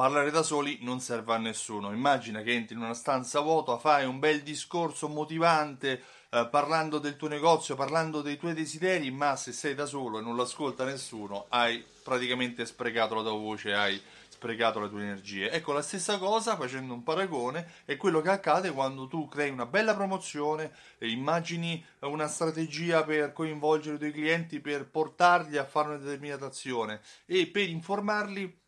parlare da soli non serve a nessuno. Immagina che entri in una stanza vuota, fai un bel discorso motivante eh, parlando del tuo negozio, parlando dei tuoi desideri, ma se sei da solo e non lo ascolta nessuno, hai praticamente sprecato la tua voce, hai sprecato le tue energie. Ecco, la stessa cosa, facendo un paragone, è quello che accade quando tu crei una bella promozione, immagini una strategia per coinvolgere i tuoi clienti, per portarli a fare una determinata azione e per informarli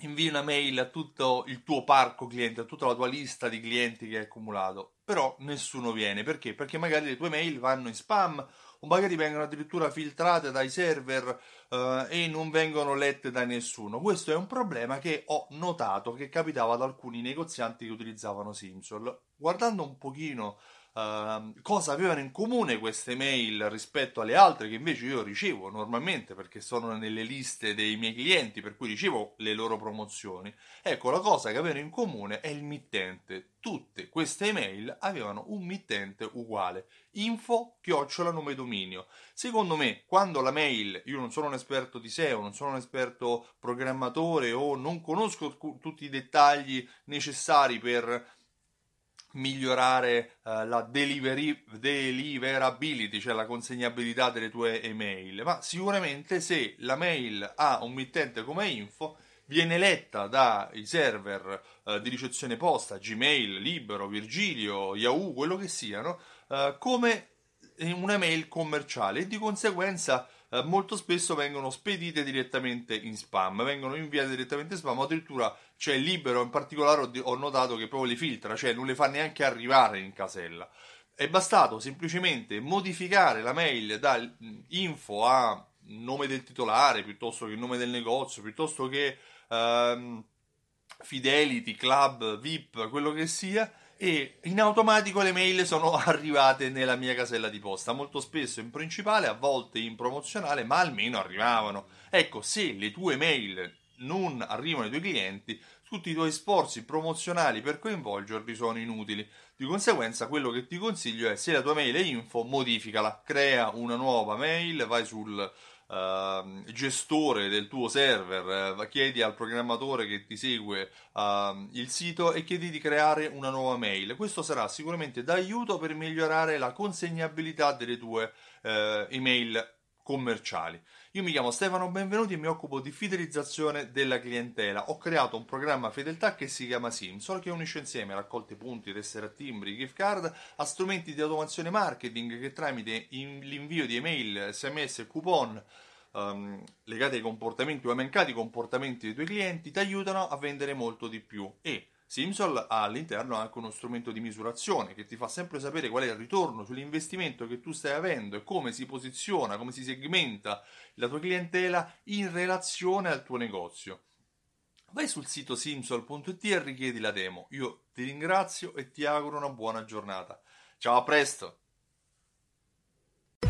invii una mail a tutto il tuo parco clienti, a tutta la tua lista di clienti che hai accumulato, però nessuno viene, perché? Perché magari le tue mail vanno in spam o magari vengono addirittura filtrate dai server eh, e non vengono lette da nessuno. Questo è un problema che ho notato che capitava ad alcuni negozianti che utilizzavano Simsol. Guardando un pochino Uh, cosa avevano in comune queste mail rispetto alle altre che invece io ricevo normalmente perché sono nelle liste dei miei clienti per cui ricevo le loro promozioni. Ecco, la cosa che avevano in comune è il mittente. Tutte queste email avevano un mittente uguale, info chiocciola nome dominio. Secondo me, quando la mail, io non sono un esperto di SEO, non sono un esperto programmatore o non conosco tutti i dettagli necessari per migliorare uh, la delivery, deliverability, cioè la consegnabilità delle tue email, ma sicuramente se la mail ha un mittente come info viene letta dai server uh, di ricezione posta, Gmail, Libero, Virgilio, Yahoo, quello che siano, uh, come una mail commerciale. E di conseguenza eh, molto spesso vengono spedite direttamente in spam, vengono inviate direttamente in spam, addirittura c'è libero in particolare ho, notato che proprio li filtra, cioè non le fa neanche arrivare in casella. È bastato semplicemente modificare la mail da info a nome del titolare piuttosto che nome del negozio, piuttosto che ehm, Fidelity, Club, VIP, quello che sia e in automatico le mail sono arrivate nella mia casella di posta, molto spesso in principale, a volte in promozionale, ma almeno arrivavano. Ecco, se le tue mail non arrivano ai tuoi clienti, tutti i tuoi sforzi promozionali per coinvolgerli sono inutili. Di conseguenza, quello che ti consiglio è se la tua mail è info, modificala, crea una nuova mail, vai sul uh, gestore del tuo server, uh, chiedi al programmatore che ti segue uh, il sito e chiedi di creare una nuova mail. Questo sarà sicuramente d'aiuto per migliorare la consegnabilità delle tue eh, email commerciali. Io mi chiamo Stefano Benvenuti e mi occupo di fidelizzazione della clientela. Ho creato un programma fedeltà che si chiama Simsol che unisce insieme raccolte punti, tessere a timbri, gift card a strumenti di automazione marketing che tramite l'invio di email, sms e coupon um, legati ai comportamenti o ai mancati comportamenti dei tuoi clienti ti aiutano a vendere molto di più e Simsol ha all'interno anche uno strumento di misurazione che ti fa sempre sapere qual è il ritorno sull'investimento che tu stai avendo e come si posiziona, come si segmenta la tua clientela in relazione al tuo negozio. Vai sul sito simsol.it e richiedi la demo. Io ti ringrazio e ti auguro una buona giornata. Ciao, a presto!